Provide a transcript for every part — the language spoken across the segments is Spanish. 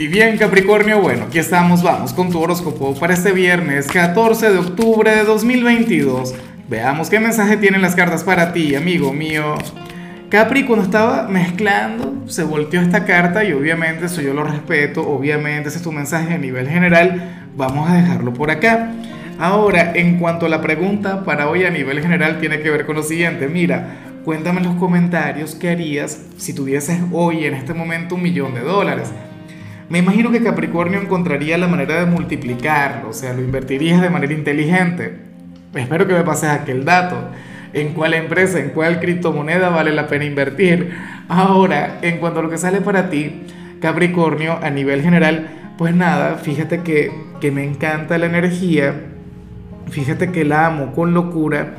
Y bien Capricornio, bueno, aquí estamos, vamos con tu horóscopo para este viernes 14 de octubre de 2022. Veamos qué mensaje tienen las cartas para ti, amigo mío. Capri, cuando estaba mezclando, se volteó esta carta y obviamente eso yo lo respeto, obviamente ese es tu mensaje a nivel general, vamos a dejarlo por acá. Ahora, en cuanto a la pregunta para hoy a nivel general, tiene que ver con lo siguiente, mira, cuéntame en los comentarios qué harías si tuvieses hoy en este momento un millón de dólares. Me imagino que Capricornio encontraría la manera de multiplicarlo, o sea, lo invertirías de manera inteligente. Espero que me pases aquel dato. En cuál empresa, en cuál criptomoneda vale la pena invertir. Ahora, en cuanto a lo que sale para ti, Capricornio, a nivel general, pues nada, fíjate que, que me encanta la energía, fíjate que la amo con locura,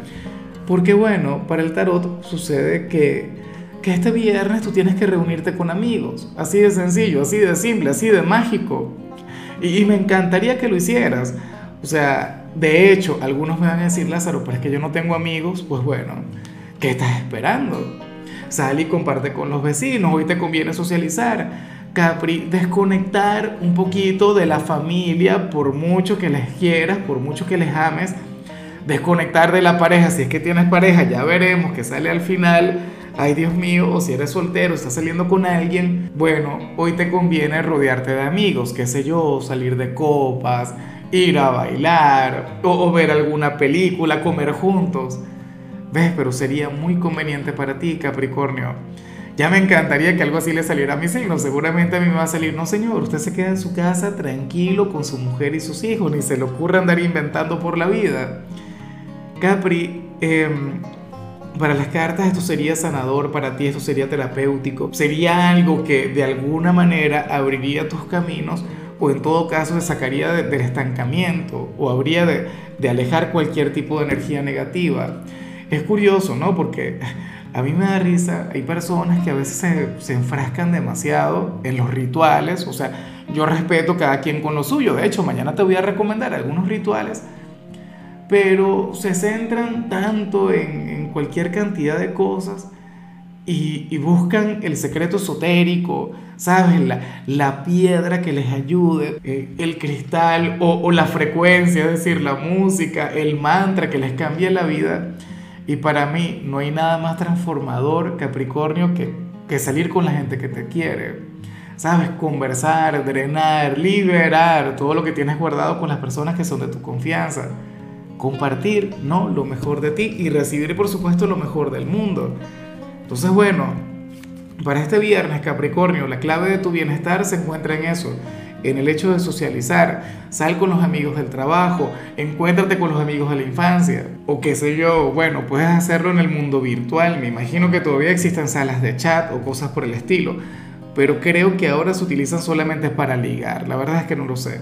porque bueno, para el tarot sucede que que este viernes tú tienes que reunirte con amigos. Así de sencillo, así de simple, así de mágico. Y, me encantaría que lo hicieras. O sea, de hecho, algunos me van a decir, Lázaro, pero es que yo no tengo amigos. Pues bueno, ¿qué estás esperando? Sal y comparte con los vecinos. Hoy te conviene socializar. Capri, desconectar un poquito de la familia, por mucho que les quieras, por mucho que les ames. Desconectar de la pareja, si es que tienes pareja, ya veremos que sale al final ay Dios mío, si eres soltero, estás saliendo con alguien, bueno, hoy te conviene rodearte de amigos, qué sé yo, salir de copas, ir a bailar o, ver alguna película, comer juntos. ¿Ves? Pero sería muy conveniente para ti, Capricornio. Ya me encantaría que algo así le saliera a mi signo. Seguramente a mí me va a salir, no señor, usted se queda en su casa tranquilo con su mujer y sus hijos, ni se le ocurre andar inventando por la vida. Capri, eh, para las cartas esto sería sanador, para ti esto sería terapéutico, sería algo que de alguna manera abriría tus caminos o en todo caso te sacaría del estancamiento o habría de, de, alejar cualquier tipo de energía negativa. Es curioso, ¿no? Porque a mí me da risa, hay personas que a veces se, se enfrascan demasiado en los rituales, o sea, yo respeto cada quien con lo suyo, de hecho mañana te voy a recomendar algunos rituales pero se centran tanto en, cualquier cantidad de cosas y, buscan el secreto esotérico, ¿sabes? La, piedra que les ayude, eh, el cristal o, la frecuencia, es decir, la música, el mantra que les cambie la vida. Y para mí no hay nada más transformador, Capricornio, que, que salir con la gente que te quiere. ¿Sabes? Conversar, drenar, liberar todo lo que tienes guardado con las personas que son de tu confianza compartir ¿no? lo mejor de ti y recibir por supuesto lo mejor del mundo. Entonces bueno, para este viernes Capricornio, la clave de tu bienestar se encuentra en eso, en el hecho de socializar, sal con los amigos del trabajo, encuéntrate con los amigos de la infancia, o qué sé yo, bueno, puedes hacerlo en el mundo virtual, me imagino que todavía existen salas de chat o cosas por el estilo, pero creo que ahora se utilizan solamente para ligar, la verdad es que no lo sé.